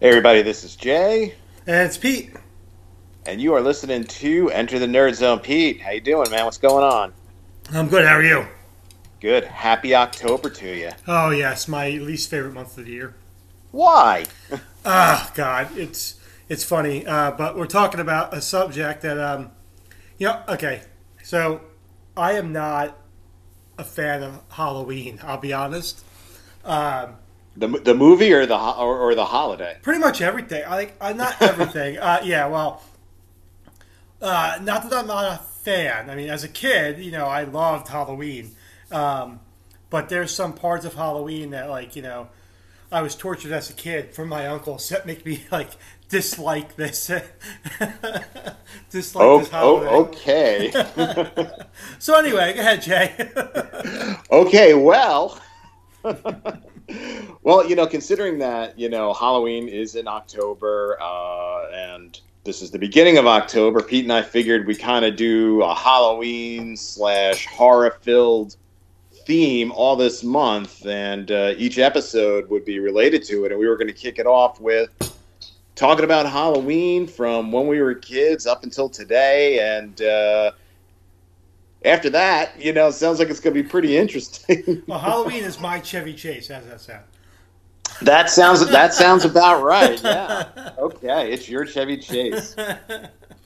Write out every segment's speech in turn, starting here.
Hey everybody, this is Jay, And it's Pete. and you are listening to Enter the Nerd Zone. Pete, how you doing, man? What's going on? I'm good. How are you? Good. Happy October to you. Oh yes, my least favorite month of the year. Why? Ah, God, it's it's funny, uh, but we're talking about a subject that, um, you know, okay. So, I am not a fan of Halloween. I'll be honest. Um, The, the movie or the or, or the holiday? pretty much everything. I like, uh, not everything. uh, yeah, well, uh, not that I'm not a fan. I mean, as a kid, you know, I loved Halloween, um, but there's some parts of Halloween that, like, you know, I was tortured as a kid from my uncles that make me like dislike this, dislike Oh, this holiday. oh, okay. So anyway, go ahead, Jay. okay, well. Well, you know, considering that, you know, Halloween is in October, uh, and this is the beginning of October, Pete and I figured we kind of do a Halloween slash horror filled theme all this month, and uh, each episode would be related to it. And we were going to kick it off with talking about Halloween from when we were kids up until today, and uh, after that, you know, sounds like it's going to be pretty interesting. well, Halloween is my Chevy Chase. How's that sound? that sounds that sounds about right. Yeah. Okay, it's your Chevy Chase.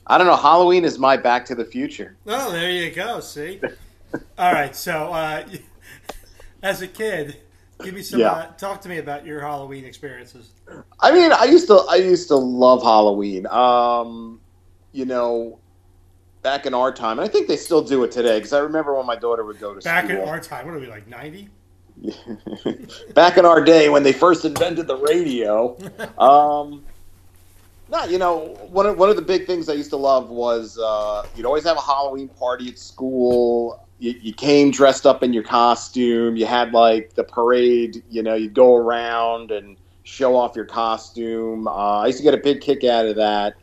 I don't know. Halloween is my Back to the Future. Oh, there you go. See. All right. So, uh, as a kid, give me some. Yeah. Uh, talk to me about your Halloween experiences. I mean, I used to I used to love Halloween. Um, you know, back in our time, and I think they still do it today because I remember when my daughter would go to school. Back school. in our time, what are we like ninety? back in our day when they first invented the radio. Um, no, you know, one of, one of the big things I used to love was uh, you'd always have a Halloween party at school. You, you came dressed up in your costume. You had like the parade. You know, you'd go around and show off your costume. Uh, I used to get a big kick out of that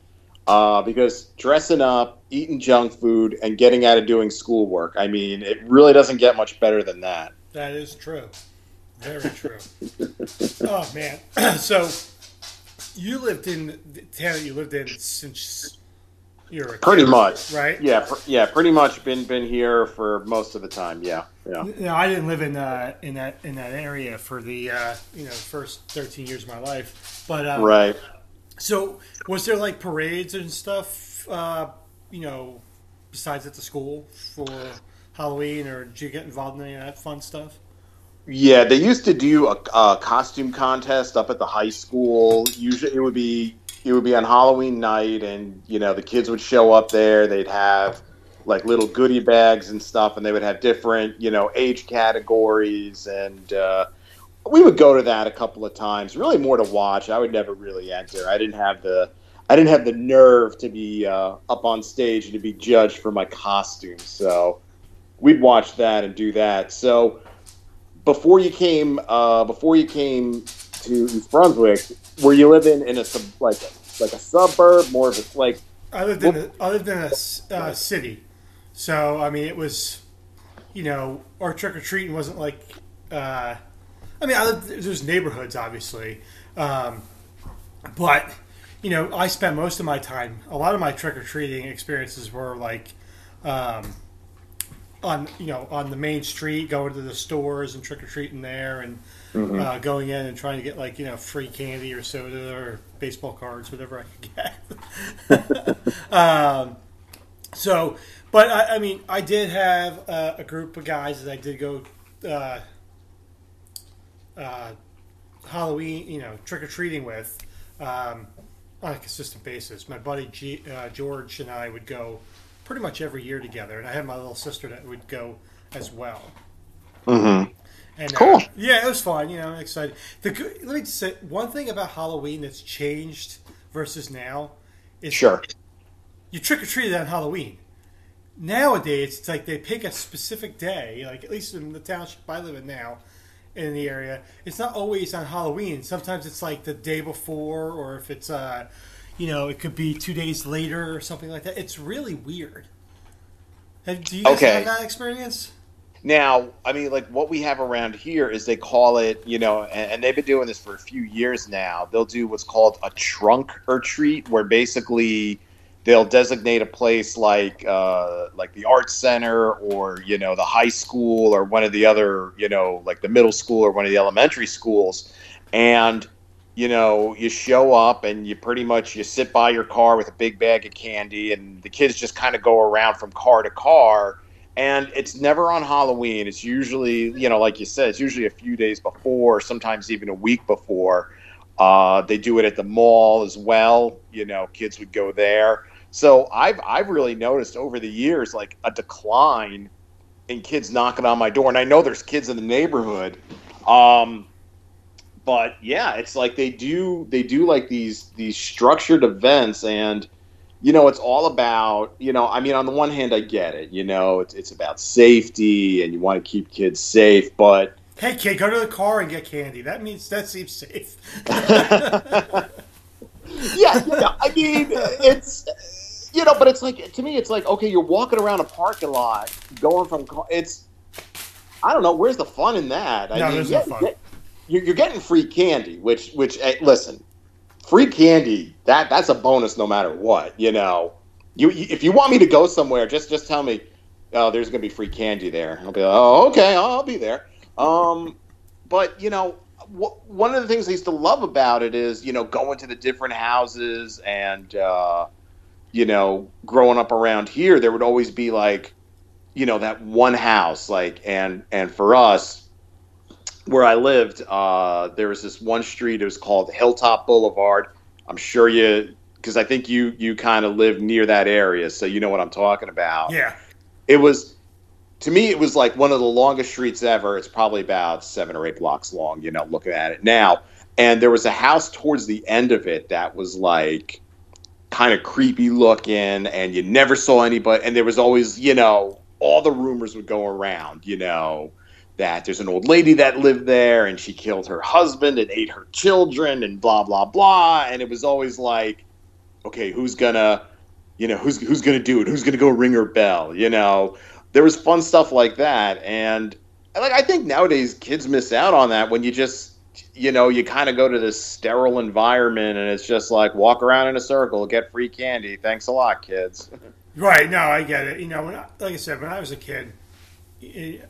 uh, because dressing up, eating junk food, and getting out of doing schoolwork. I mean, it really doesn't get much better than that. That is true. Very true. oh man. so, you lived in the town that you lived in since you were a Pretty kid, much. right? Yeah, pr- yeah, pretty much been been here for most of the time. Yeah, yeah. No, I didn't live in uh, in that in that area for the uh, you know first thirteen years of my life. But um, Right. So, was there like parades and stuff? Uh, you know, besides at the school for Halloween, or did you get involved in any of that fun stuff? Yeah, they used to do a, a costume contest up at the high school. Usually, it would be it would be on Halloween night, and you know the kids would show up there. They'd have like little goodie bags and stuff, and they would have different you know age categories, and uh, we would go to that a couple of times. Really, more to watch. I would never really enter. I didn't have the I didn't have the nerve to be uh, up on stage and to be judged for my costume. So we'd watch that and do that. So before you came, uh, before you came to East Brunswick, were you living in a sub, like like a suburb, more of a like? I lived in a, I lived in a uh, city, so I mean it was, you know, our trick or treating wasn't like. Uh, I mean, I there's neighborhoods obviously, um, but you know, I spent most of my time. A lot of my trick or treating experiences were like. Um, on you know on the main street, going to the stores and trick or treating there, and uh, going in and trying to get like you know free candy or soda or baseball cards, whatever I could get. um, so, but I, I mean, I did have uh, a group of guys that I did go uh, uh, Halloween, you know, trick or treating with um, on a consistent basis. My buddy G, uh, George and I would go pretty much every year together, and I had my little sister that would go as well. Mm-hmm. And, Cool. Uh, yeah, it was fun. You know, I'm excited. The let me just say one thing about Halloween that's changed versus now is Sure. you trick or treated on Halloween. Nowadays, it's like they pick a specific day. Like at least in the township I live in now, in the area, it's not always on Halloween. Sometimes it's like the day before, or if it's uh, you know, it could be two days later or something like that. It's really weird. Have, do you guys Okay. have that experience? Now, I mean, like what we have around here is they call it, you know, and, and, they've been doing this for a few years now. They'll do what's called a trunk or treat, where basically they'll designate a place like uh, like the art center or you know the high school or one of the other you know like the middle school or one of the elementary schools, and you know you show up and you pretty much you sit by your car with a big bag of candy and the kids just kind of go around from car to car and it's never on Halloween. It's usually, you know, like you said, it's usually a few days before, sometimes even a week before. Uh, they do it at the mall as well. You know, kids would go there. So I've I've really noticed over the years like a decline in kids knocking on my door, and I know there's kids in the neighborhood. Um, but yeah, it's like they do they do like these these structured events and you know, it's all about, you know, I mean, on the one hand, I get it. You know, it's, it's about safety and you want to keep kids safe, but. Hey, kid, go to the car and get candy. That means that seems safe. yeah, yeah. I mean, it's, you know, but it's like, to me, it's like, okay, you're walking around a parking lot going from, it's, I don't know, where's the fun in that? I no, mean, there's yeah, no fun. You're, you're getting free candy, which, which, hey, listen, free candy that that's a bonus no matter what you know you if you want me to go somewhere just just tell me oh there's gonna be free candy there i'll be like oh okay i'll be there um but you know one of the things i used to love about it is you know going to the different houses and uh you know growing up around here there would always be like you know that one house like and and for us where I lived, uh, there was this one street. It was called Hilltop Boulevard. I'm sure you, because I think you you kind of live near that area, so you know what I'm talking about. Yeah. It was, to me, it was like one of the longest streets ever. It's probably about seven or eight blocks long. You know, looking at it now, and there was a house towards the end of it that was like kind of creepy looking, and you never saw anybody. And there was always, you know, all the rumors would go around. You know that there's an old lady that lived there and she killed her husband and ate her children and blah blah blah and it was always like okay who's gonna you know who's who's gonna do it who's gonna go ring her bell you know there was fun stuff like that. And like i think nowadays kids miss out on that when you just you know you kind of go to this sterile environment and it's just like walk around in a circle get free candy. Thanks a lot kids. Right. No i get it. You know when I, like i said when i was a kid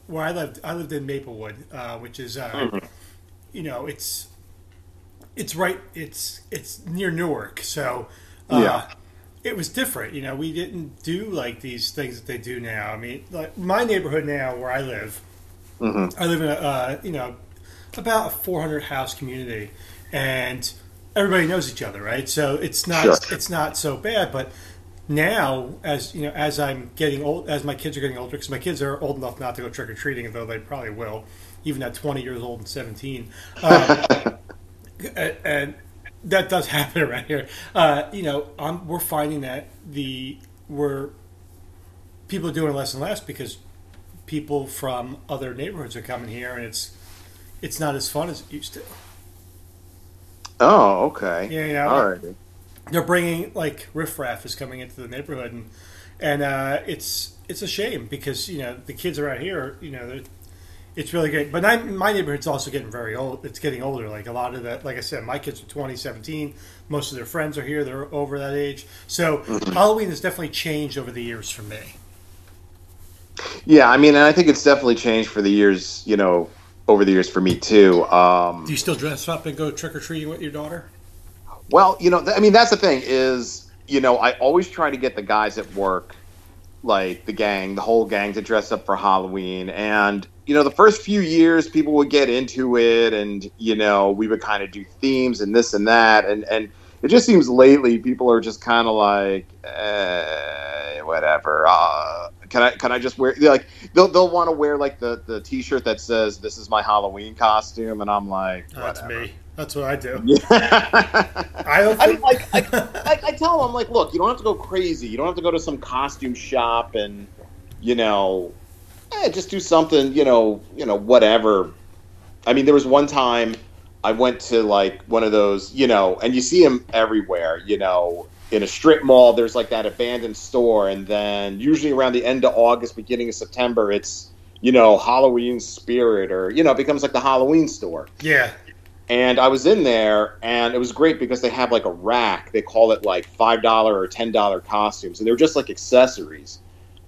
where I lived, I lived in Maplewood, uh, which is, uh, mm-hmm. you know, it's it's right, it's it's near Newark, so uh, yeah, it was different. You know, we didn't do like these things that they do now. I mean, like my neighborhood now, where I live, mm-hmm. I live in a uh, you know about a 400 house community, and everybody knows each other, right? So it's not sure. it's not so bad, but now, as you know, as I'm getting old, as my kids are getting older, because my kids are old enough not to go trick or treating, though they probably will, even at 20 years old and 17. Um, and that does happen around here. Uh, you know, I'm, we're finding that the we're people are doing less and less because people from other neighborhoods are coming here, and it's it's not as fun as it used to. Oh, okay. Yeah, you know, all right they're bringing like riffraff is coming into the neighborhood, and and uh, it's it's a shame because you know the kids around here, you know, it's really great. But I, my neighborhood's also getting very old. It's getting older. Like a lot of that, like I said, my kids are 20, 17. Most of their friends are here. They're over that age. So mm-hmm. Halloween has definitely changed over the years for me. Yeah, I mean, and I think it's definitely changed for the years. You know, over the years for me too. Um, Do you still dress up and go trick or treating with your daughter? Well, you know, I mean, that's the thing is, you know, I always try to get the guys at work, like the gang, the whole gang, to dress up for Halloween. And you know, the first few years, people would get into it, and you know, we would kind of do themes and this and that, and and it just seems lately people are just kind of like, eh, whatever. Uh, can I can I just wear like they'll they'll want to wear like the the T-shirt that says this is my Halloween costume, and I'm like, that's me. That's what I do. Yeah. I don't. I mean, like, I, I, tell them, like, look, you don't have to go crazy. You don't have to go to some costume shop and, you know, eh, just do something. You know, you know, whatever. I mean, there was one time I went to like one of those, you know, and you see them everywhere. You know, in a strip mall, there's like that abandoned store, and then usually around the end of August, beginning of September, it's you know, Halloween spirit, or you know, it becomes like the Halloween store. Yeah. And I was in there, and it was great because they have like a rack. They call it like five dollar or ten dollar costumes, and they're just like accessories.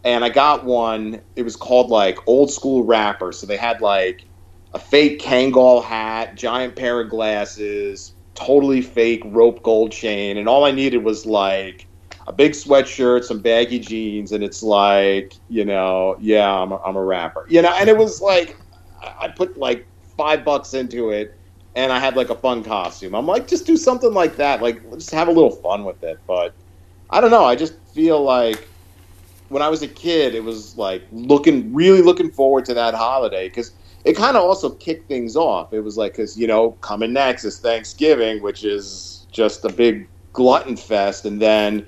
And I got one. It was called like old school rapper. So they had like a fake Kangol hat, giant pair of glasses, totally fake rope gold chain, and all I needed was like a big sweatshirt, some baggy jeans, and it's like, you know, yeah, I'm a, I'm a rapper, you know, and it was like, I put like five bucks into it, and I had like a fun costume. I'm like, just do something like that, like just have a little fun with it. But I don't know, I just feel like when I was a kid, it was like looking, really looking forward to that holiday because it kind of also kicked things off. It was like, because, you know, coming next is Thanksgiving, which is just a big glutton fest. And then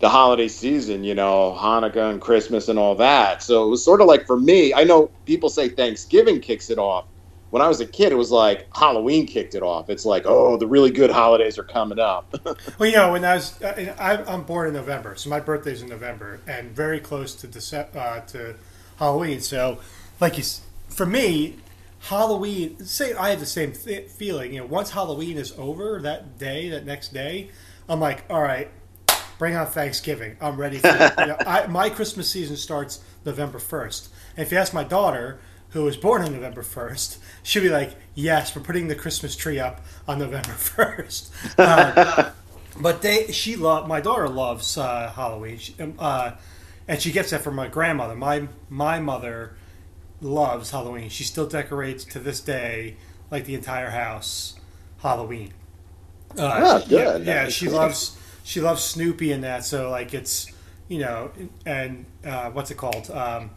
the holiday season, you know, Hanukkah and Christmas and all that. So it was sort of like for me, I know people say Thanksgiving kicks it off. When I was a kid, it was like Halloween kicked it off. It's like, oh, the really good holidays are coming up. well, you know, when I was, I, I'm born in November, so my birthday's in November, and very close to December, uh, to Halloween. So, like you for me, Halloween. Say I have the same th- feeling. You know, once Halloween is over, that day, that next day, I'm like, all right, bring on Thanksgiving. I'm ready for you know, I, my Christmas season starts November first. And if you ask my daughter, who was born on November first, she'll be like, yes, we're putting the Christmas tree up on November first. Uh, but they, she love my daughter loves uh, Halloween, she, um, uh, and she gets that from my grandmother. My my mother loves Halloween. She still decorates to this day, like the entire house, Halloween. Uh, oh, good. Yeah, yeah she loves she loves Snoopy and that. So like it's you know and uh, what's it called? Um,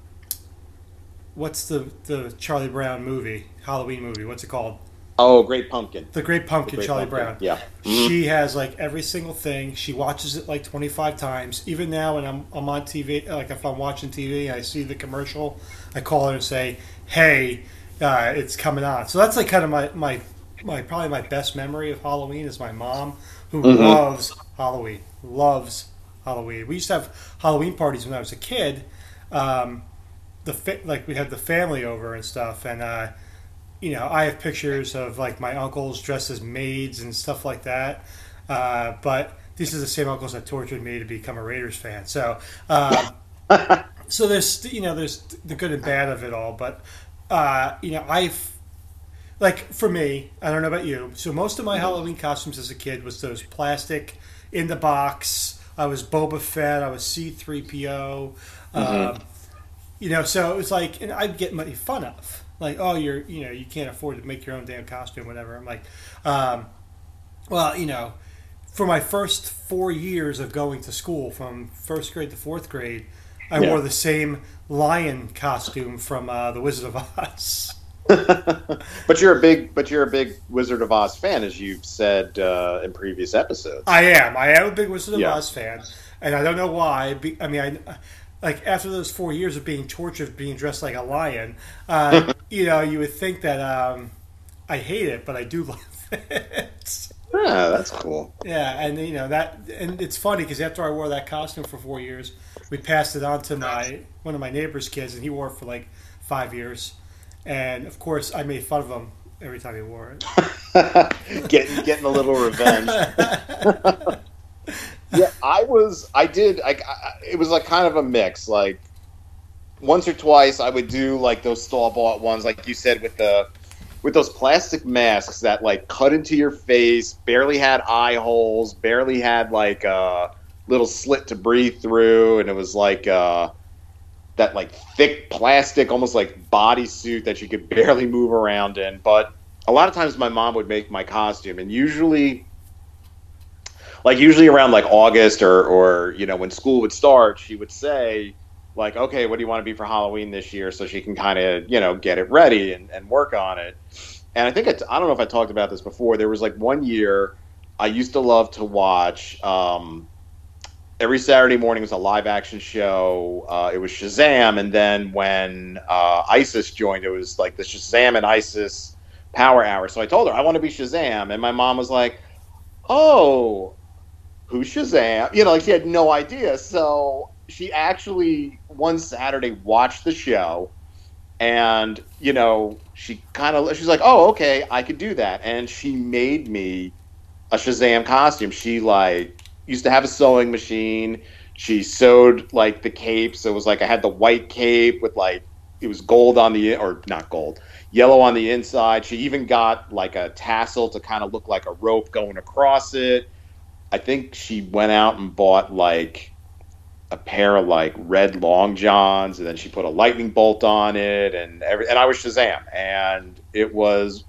what's the the Charlie Brown movie? Halloween movie. What's it called? Oh, Great Pumpkin. The Great Pumpkin, the Great Charlie Pumpkin. Brown. Yeah. Mm-hmm. She has like every single thing. She watches it like 25 times. Even now, when I'm, I'm on TV, like if I'm watching TV, I see the commercial, I call her and say, "Hey, uh, it's coming on." So that's like kind of my, my my probably my best memory of Halloween is my mom who mm-hmm. loves Halloween. Loves Halloween. We used to have Halloween parties when I was a kid. Um, the fa- like we had the family over and stuff, and uh, you know, I have pictures of like my uncles dressed as maids and stuff like that. Uh, but these are the same uncles that tortured me to become a Raiders fan. So, um, so there's you know there's the good and bad of it all. But uh, you know, I've like for me, I don't know about you. So most of my Halloween costumes as a kid was those plastic in the box. I was Boba Fett. I was C three PO. Mm-hmm. Um, you know, so it was like, and I'd get money fun of like, oh, you're, you know, you can't afford to make your own damn costume, whatever. I'm like, um, well, you know, for my first four years of going to school, from first grade to fourth grade, I yeah. wore the same lion costume from uh, the Wizard of Oz. but you're a big, but you're a big Wizard of Oz fan, as you've said uh, in previous episodes. I am. I am a big Wizard of yeah. Oz fan, and I don't know why. I mean, I like after those four years of being tortured, being dressed like a lion, uh, you know, you would think that um, I hate it, but I do love it. Yeah, that's cool. Yeah, and you know that, and it's funny because after I wore that costume for four years, we passed it on to my one of my neighbor's kids, and he wore it for like five years, and of course I made fun of him every time he wore it. getting getting a little revenge. Yeah, I was. I did. I, it was like kind of a mix. Like once or twice, I would do like those store bought ones, like you said, with the with those plastic masks that like cut into your face, barely had eye holes, barely had like a little slit to breathe through, and it was like uh, that like thick plastic, almost like bodysuit that you could barely move around in. But a lot of times, my mom would make my costume, and usually like usually around like August or or you know when school would start, she would say like, okay, what do you want to be for Halloween this year? So she can kind of you know get it ready and, and work on it. And I think it's, I don't know if I talked about this before. There was like one year I used to love to watch. Um, every Saturday morning was a live action show. Uh, it was Shazam, and then when uh, ISIS joined, it was like the Shazam and ISIS Power Hour. So I told her I want to be Shazam, and my mom was like, "Oh, who's Shazam? You know, like she had no idea. So she actually one Saturday watched the show and you know she kind of she's like, "Oh, okay, I could do that," and she made me a Shazam costume. She like used to have a sewing machine. She sewed like the cape, so it was like I had the white cape with like it was gold on the or not gold, yellow on the inside. She even got like a tassel to kind of look like a rope going across it. I think she went out and bought like a pair of like red long johns, and then she put a lightning bolt on it, and every and I was Shazam, and it was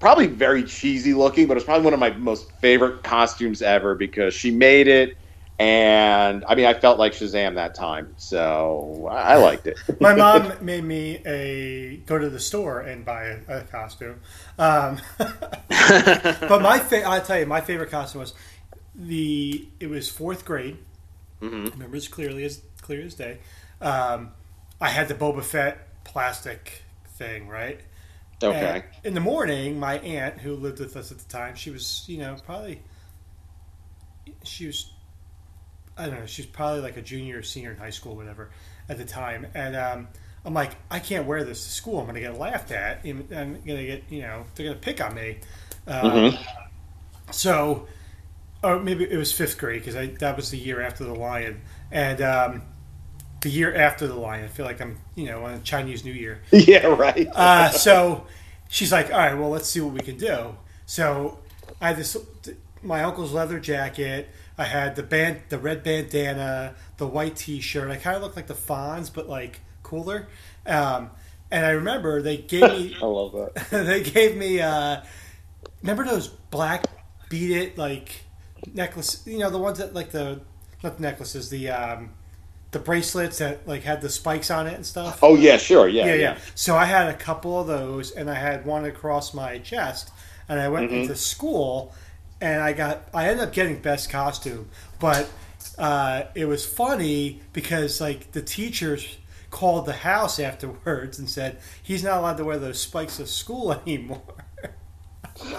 probably very cheesy looking, but it's probably one of my most favorite costumes ever because she made it. And I mean, I felt like Shazam that time, so I liked it. My mom made me a go to the store and buy a, a costume. Um, but my fa- I'll tell you, my favorite costume was the. It was fourth grade. Mhm. I remember as clearly as clear as day. Um, I had the Boba Fett plastic thing, right? Okay. And in the morning, my aunt, who lived with us at the time, she was, you know, probably, she was, I don't know, she's probably like a junior or senior in high school, whatever, at the time. And um, I'm like, I can't wear this to school. I'm going to get laughed at. I'm going to get, you know, they're going to pick on me. Um, Mhm. So, or maybe it was fifth grade because that was the year after the Lion. And um, the year after the Lion, I feel like I'm, you know, on Chinese New Year. Yeah, right. Uh, so she's like, all right, well, let's see what we can do. So I had this, my uncle's leather jacket. I had the band, the red bandana, the white T-shirt. I kind of looked like the Fonz, but like cooler. Um, and I remember they gave me, I love that. they gave me, uh, remember those black beat it like necklace? You know, the ones that like the not the necklaces, the um, the bracelets that like had the spikes on it and stuff. Oh yeah, sure, yeah, Yeah, yeah. yeah. So I had a couple of those, and I had one across my chest, and I went Mhm. into school, and I got I ended up getting best costume, but uh, it was funny because like the teachers called the house afterwards and said he's not allowed to wear those spikes to school anymore.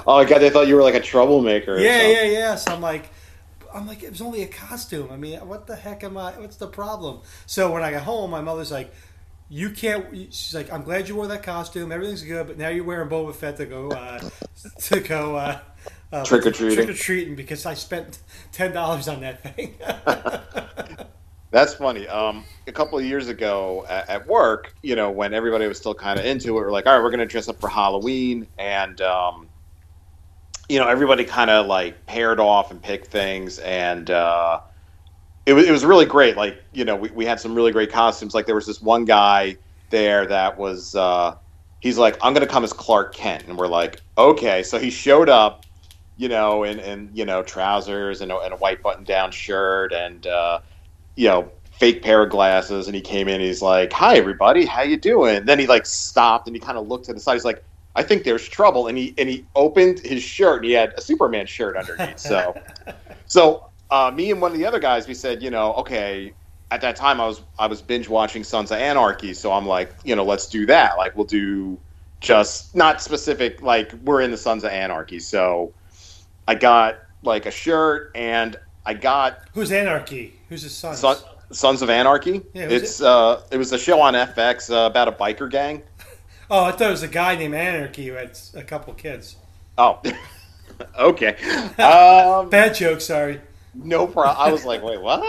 Oh my god, they thought you were like a troublemaker. yeah, yeah, yeah. So I'm like. I'm like, it was only a costume. I mean, what the heck am I? What's the problem? So when I got home, my mother's like, you can't. She's like, I'm glad you wore that costume. Everything's good, but now you're wearing Boba Fett to go uh, to go uh, uh, Trick-or-treating. Trick or treating because I spent ten dollars on that thing. That's funny. Um, a couple of years ago at, at work, you know, when everybody was still kind of into it, we're like, all right, we're going to dress up for Halloween, and um, you know, everybody kind of like paired off and picked things, and uh, it was it was really great. Like, you know, we, we had some really great costumes. Like, there was this one guy there that was uh, he's like, I'm going to come as Clark Kent, and we're like, okay. So he showed up, you know, in, in you know trousers and a, and a white button down shirt and. Uh, you know fake pair of glasses. And he came in he's like hi everybody. How you doing? Then he like stopped and he kind of looked to the side. He's like i think there's trouble. And he and he opened his shirt and he had a superman shirt underneath. So so uh, me and one of the other guys we said you know okay at that time i was i was binge watching sons of anarchy. So i'm like you know let's do that. Like we'll do just not specific like we're in the sons of anarchy. So i got like a shirt and i got Who's Anarchy? Who's his son? Son, Sons of Anarchy. Yeah, it's uh, it was a show on FX uh, about a biker gang. Oh, I thought it was a guy named Anarchy who had a couple kids. Oh, okay. Um, Bad joke, sorry. no problem. I was like, wait, what?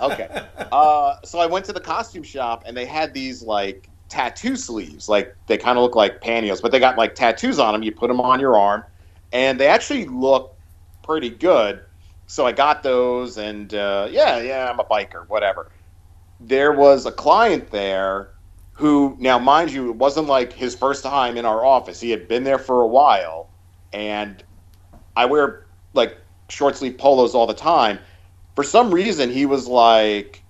Okay. Uh, so I went to the costume shop and they had these like tattoo sleeves. Like they kind of look like pantyhose, but they got like tattoos on them. You put them on your arm, and they actually look pretty good. So I got those, and uh, yeah, yeah, I'm a biker, whatever. There was a client there who, now mind you, it wasn't like his first time in our office. He had been there for a while, and I wear like short sleeve polos all the time. For some reason, he was like,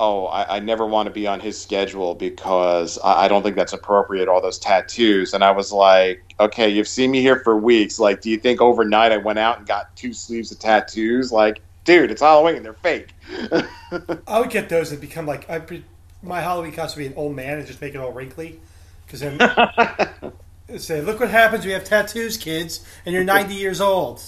"Oh, I, I never want to be on his schedule because I, I don't think that's appropriate. All those tattoos." And I was like, "Okay, you've seen me here for weeks. Like, do you think overnight I went out and got two sleeves of tattoos? Like, dude, it's Halloween. They're fake." I would get those and become like I. My Halloween costume would be an old man and just make it all wrinkly. Because then say, look what happens. We have tattoos, kids, and you're 90 years old.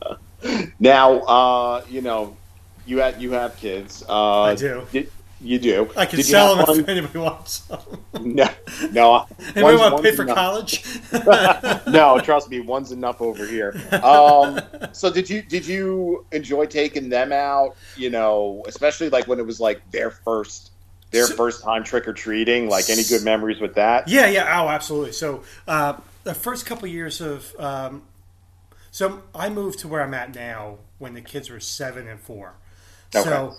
now, uh, you know, you have you have kids. Uh, I do. Did, You do. I can Did sell them if anybody wants them. No, no. Anybody want to pay for enough. college? no, trust me, one's enough over here. Um, so did you did you enjoy taking them out? You know, especially like when it was like their first their So- first time trick or treating. Like any good memories with that? Yeah, yeah, oh, absolutely. So uh, the first couple years of, um, so I moved to where I'm at now when the kids were seven and four. So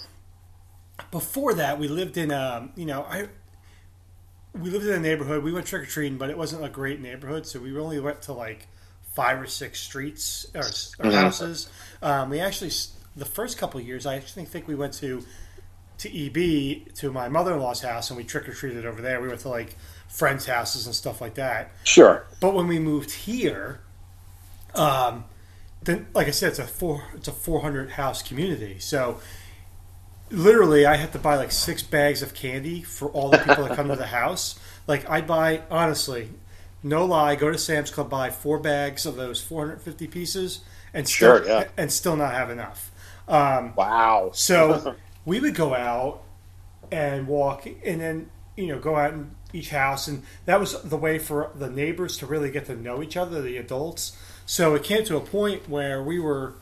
before that, we lived in, um, you know, I we lived in a neighborhood. We went trick or treating, but it wasn't a great neighborhood, so we only went to like five or six streets or, or Mhm. houses. Um, we actually the first couple of years, I actually think we went to to EB to my mother in law's house, and we trick or treated over there. We went to like friends' houses and stuff like that. Sure. But when we moved here, um, then like I said, it's a four it's a four hundred house community. So literally, I had to buy like six bags of candy for all the people that come to the house. Like I buy honestly, no lie, go to Sam's Club, buy four bags of those four hundred fifty pieces, and still, Sure, yeah. and still not have enough. Um, Wow. so we would go out and walk, and then you know go out in each house, and that was the way for the neighbors to really get to know each other, the adults. So it came to a point where we were,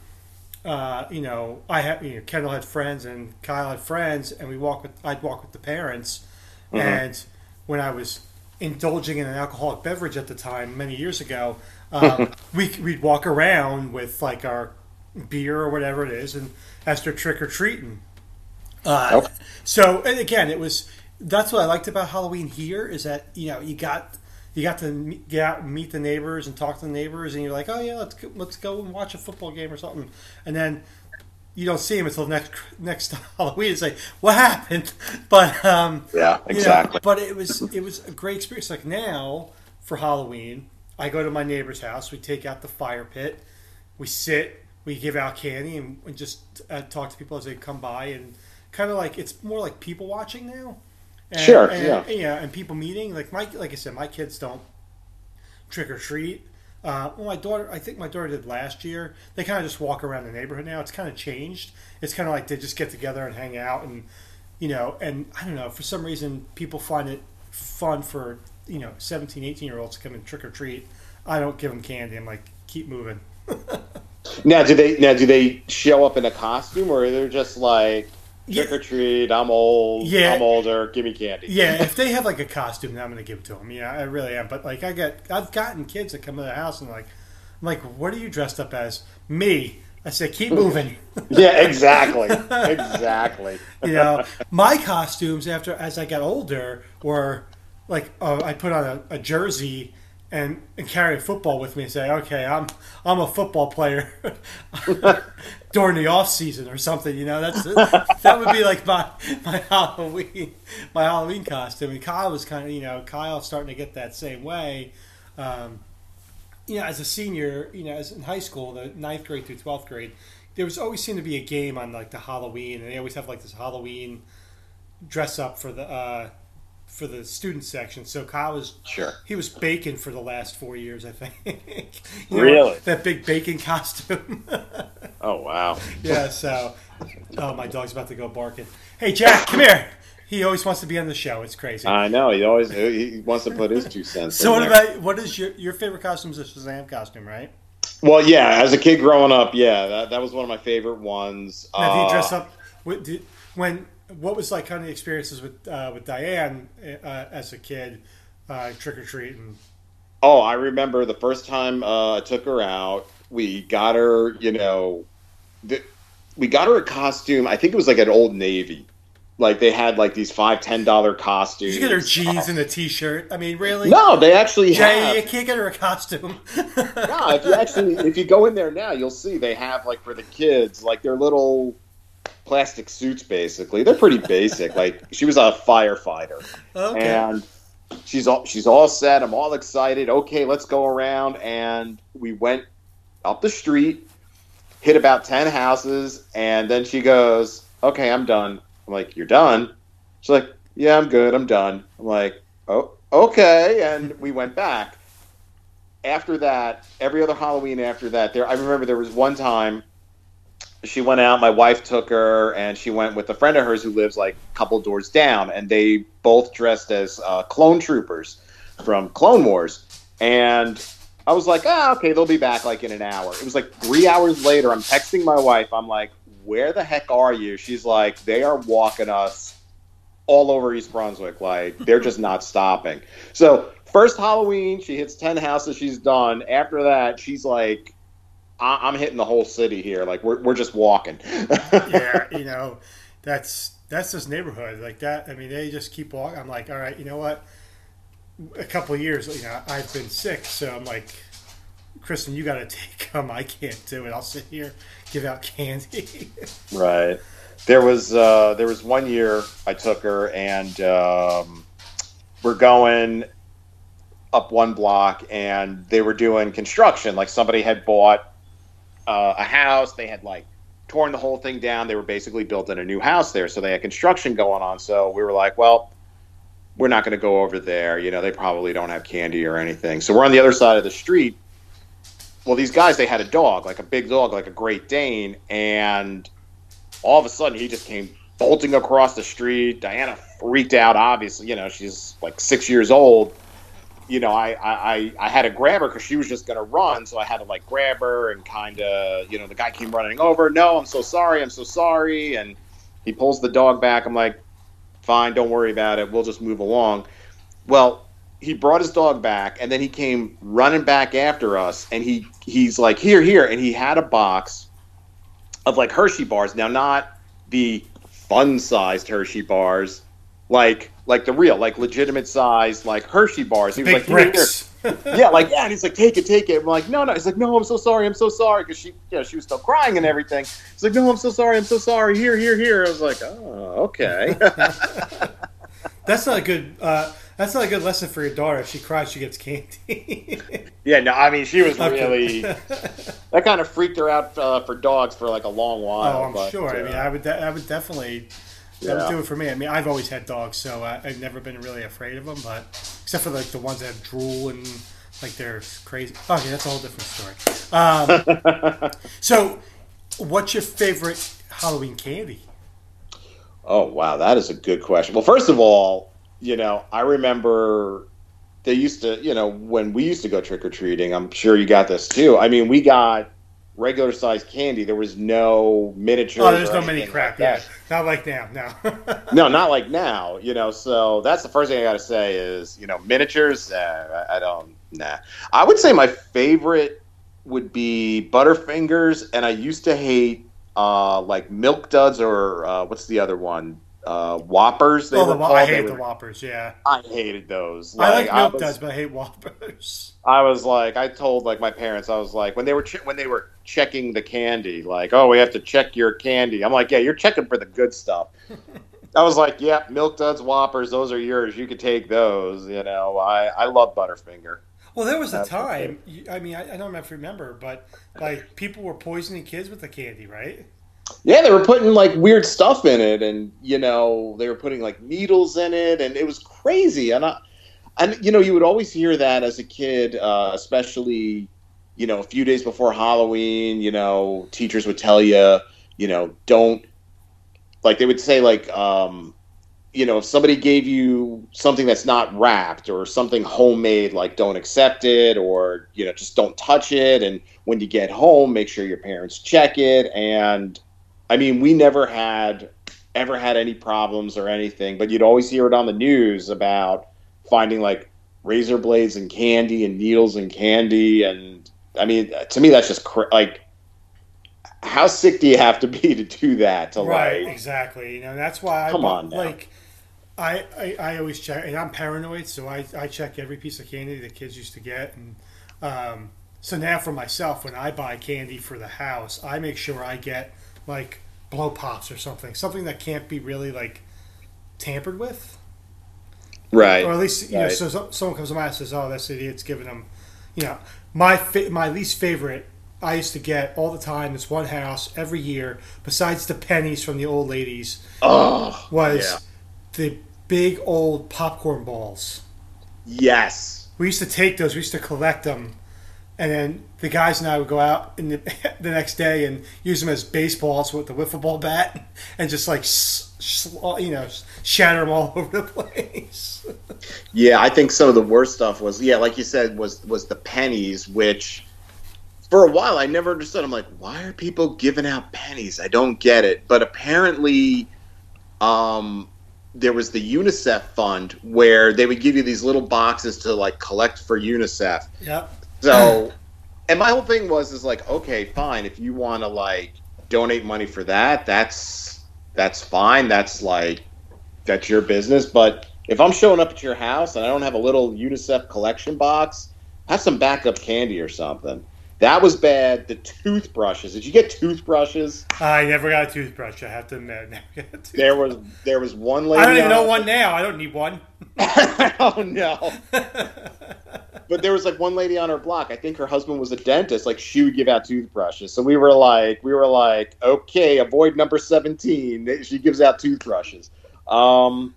uh, you know, I had you know Kendall had friends and Kyle had friends, and we walk with I'd walk with the parents, and when I was indulging in an alcoholic beverage at the time many years ago, um, we we'd walk around with like our beer or whatever it is, and as they're trick or treating. Uh. So and again, it was that's what I liked about Halloween here is that you know you got you got to get out and meet the neighbors and talk to the neighbors, and you're like, oh yeah, let's go, let's go and watch a football game or something, and then you don't see them until next next Halloween. It's like what happened, but um, Yeah. you know, Exactly. but it was it was a great experience. Like now for Halloween, I go to my neighbor's house. We take out the fire pit. We sit. We give out candy and, and just uh, talk to people as they come by and kind of like it's more like people watching now. And, Sure, and, yeah. and people meeting. Like my like I said, my kids don't trick or treat. Uh, well, my daughter, I think my daughter did last year. They kind of just walk around the neighborhood now. It's kind of changed. It's kind of like they just get together and hang out, and you know, and I don't know. For some reason, people find it fun for you know 17, 18 year olds to come and trick or treat. I don't give them candy. I'm like, keep moving. Now, do they now do they show up in a costume, or they're just like Yeah. trick or treat? I'm old. Yeah. I'm older. Give me candy. Yeah, if they have like a costume, then I'm gonna give it to them. Yeah, I really am. But like, I get, I've gotten kids that come to the house and like, I'm like, what are you dressed up as? Me. I say, keep moving. Yeah. Exactly. exactly. you know, my costumes after as I got older were like uh, I put on a, a jersey and, and carry a football with me and say, okay, I'm I'm a football player during the off season or something. You know, that's that would be like my my Halloween my Halloween costume. And Kyle was kind of you know Kyle's starting to get that same way. Um, you know, as a senior, you know, as in high school, the ninth grade through twelfth grade, there was always seemed to be a game on like the Halloween, and they always have like this Halloween dress up for the uh, for the student section. So Kyle was Sure. he was bacon for the last four years, I think. You know, Really? that big bacon costume. Oh wow. yeah. So, oh, my dog's about to go barking. Hey, Jack, come here. He always wants to be on the show. It's crazy. I know. He always he wants to put his two cents. so, in what about what is your your favorite costume? Is a Shazam costume, right? Well, yeah. As a kid growing up, yeah, that, that was one of my favorite ones. Now, do you Uh, dress up when? What was like kind of the experiences with uh, with Diane uh, as a kid, uh, trick or treating? Oh, I remember the first time uh, I took her out. We got her, you know, the, we got her a costume. I think it was like an Old Navy. Like they had like these five ten dollar costumes. did you get her jeans and a t-shirt? I mean, really? No, they actually Jay, have. you can't get her a costume. No, if you actually if you go in there now, you'll see they have like for the kids like their little plastic suits. Basically, they're pretty basic. like she was a firefighter. okay. and she's all she's all set. I'm all excited. Okay, let's go around. And we went up the street, hit about ten houses, and then she goes, "Okay, I'm done." I'm like, "You're done?" She's like, "Yeah, I'm good. I'm done." I'm like, "Oh, okay." And we went back. After that, every other Halloween after that, there I remember there was one time she went out. My wife took her, and she went with a friend of hers who lives like a couple doors down, and they both dressed as uh, clone troopers from Clone Wars. And I was like, ah, okay, they'll be back like in an hour. It was like three hours later. I'm texting my wife. I'm like, where the heck are you? She's like, they are walking us all over East Brunswick. Like they're just not stopping. So first Halloween, she hits ten houses. She's done. After that, she's like, I- am hitting the whole city here. Like we're we're just walking. yeah, you know, that's that's this neighborhood like that. I mean, they just keep walking. I'm like, all right, you know what? A couple of years, you know, I've been sick, so I'm like, Kristen, you got to take them. I can't do it. I'll sit here, give out candy. right there was uh, there was one year I took her and um, we're going up one block and they were doing construction. Like somebody had bought uh, a house, they had like torn the whole thing down. They were basically building a new house there, so they had construction going on. So we were like, well. We're not going to go over there. You know, they probably don't have candy or anything. So we're on the other side of the street. Well, these guys, they had a dog, like a big dog, like a Great Dane, and all of a sudden he just came bolting across the street. Diana freaked out. Obviously, you know she's like six years old. You know, I I, I had to grab her because she was just gonna run, so I had to like grab her and kind of you know the guy came running over. No, I'm so sorry. I'm so sorry. And he pulls the dog back. I'm like, fine, don't worry about it. We'll just move along. Well, he brought his dog back, and then he came running back after us, and he he's like, here, here, and he had a box of like Hershey bars. Now, not the fun-sized Hershey bars, like like the real, like legitimate size, like Hershey bars. He was Big like, bricks. yeah, like yeah, and he's like, take it, take it. I'm like, no, no. He's like, no, I'm so sorry, I'm so sorry, because she, you know, she was still crying and everything. He's like, no, I'm so sorry, I'm so sorry. Here, here, here. I was like, oh, okay. That's not a good. Uh, that's not a good lesson for your daughter. If she cries, she gets candy. yeah, no, I mean she was really that kind of freaked her out uh, for dogs for like a long while. Oh, I'm but, sure. Uh, I mean, I would, de- I would definitely. That yeah. would do it for me. I mean, I've always had dogs, so uh, I've never been really afraid of them. But except for like the ones that have drool and like they're crazy. Okay, that's a whole different story. Um, so, what's your favorite Halloween candy? Oh wow, that is a good question. Well, first of all, you know, I remember they used to, you know, when we used to go trick or treating, I'm sure you got this too. I mean, we got regular sized candy. There was no miniature. Oh, there's no mini crap. Like yeah, not like now. No. no, not like now. You know, so that's the first thing I got to say is, you know, miniatures. Uh, I don't. Nah. I would say my favorite would be Butterfingers, and I used to hate uh, like Milk Duds or uh, what's the other one? Uh, Whoppers. They oh, were the, called. I hate the Whoppers. Yeah, I hated those. Like, I like milk duds, but I hate Whoppers. I was like, I told like my parents, I was like, when they were che- when they were checking the candy, like, oh, we have to check your candy. I'm like, yeah, you're checking for the good stuff. I was like, yeah, milk duds, Whoppers, those are yours. You could take those. You know, I I love Butterfinger. Well, there was a time. I mean, I, I don't remember, but like people were poisoning kids with the candy, right? Yeah, they were putting like weird stuff in it, and you know they were putting like needles in it, and it was crazy. And I, and you know you would always hear that as a kid, uh, especially you know a few days before Halloween. You know, teachers would tell you, you know, don't like they would say like, um, you know, if somebody gave you something that's not wrapped or something homemade, like don't accept it, or you know, just don't touch it. And when you get home, make sure your parents check it and I mean, we never had ever had any problems or anything, but you'd always hear it on the news about finding like razor blades and candy and needles and candy and I mean, to me that's just cr- like how sick do you have to be to do that to right, like exactly you know that's why I come on now. like I, I, I always check and I'm paranoid so I, I check every piece of candy the kids used to get and um, so now for myself when I buy candy for the house I make sure I get like blow pops or something, something that can't be really like tampered with. Right. Or at least you right. know, so someone comes to mind and says, "Oh, this idiot's giving them," you know, my fa- my least favorite. I used to get all the time. This one house every year, besides the pennies from the old ladies, oh, was yeah. the big old popcorn balls. Yes, we used to take those. We used to collect them and then the guys and I would go out in the, the next day and use them as baseballs with the wiffle ball bat, and just like you know shatter them all over the place. yeah, I think some of the worst stuff was yeah, like you said, was was the pennies, which for a while I never understood. I'm like, why are people giving out pennies? I don't get it. But apparently, um, there was the UNICEF fund where they would give you these little boxes to like collect for UNICEF. Yep. So, and my whole thing was is like, okay, fine, if you want to like donate money for that, that's that's fine. That's like that's your business. But if I'm showing up at your house and I don't have a little UNICEF collection box, have some backup candy or something. That was bad. The toothbrushes. Did you get toothbrushes? I never got a toothbrush. I have to admit. there was there was one lady. I don't even know one now. I don't need one. oh no. But there was like one lady on her block. I think her husband was a dentist. Like she would give out toothbrushes. So we were like, we were like, okay, avoid number seventeen. She gives out toothbrushes. Um,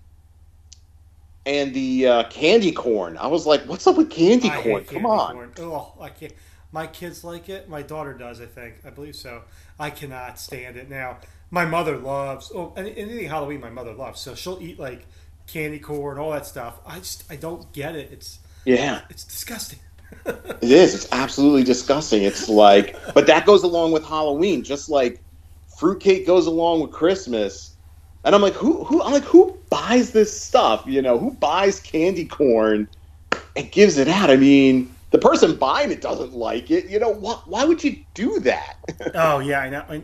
and the uh, candy corn. I was like, what's up with candy I corn? Come on. Corn. Oh, I can't. My kids like it. My daughter does, I think. I believe so. I cannot stand it. Now, my mother loves, oh, anything Halloween my mother loves. So she'll eat like candy corn, all that stuff. I just, I don't get it. It's, yeah. It's disgusting. it is. It's absolutely disgusting. It's like, but that goes along with Halloween, just like fruitcake goes along with Christmas. And I'm like, who, who, I'm like, who buys this stuff? You know, who buys candy corn and gives it out? I mean, the person buying it doesn't like it. You know, why, why would you do that? oh yeah, I know. I,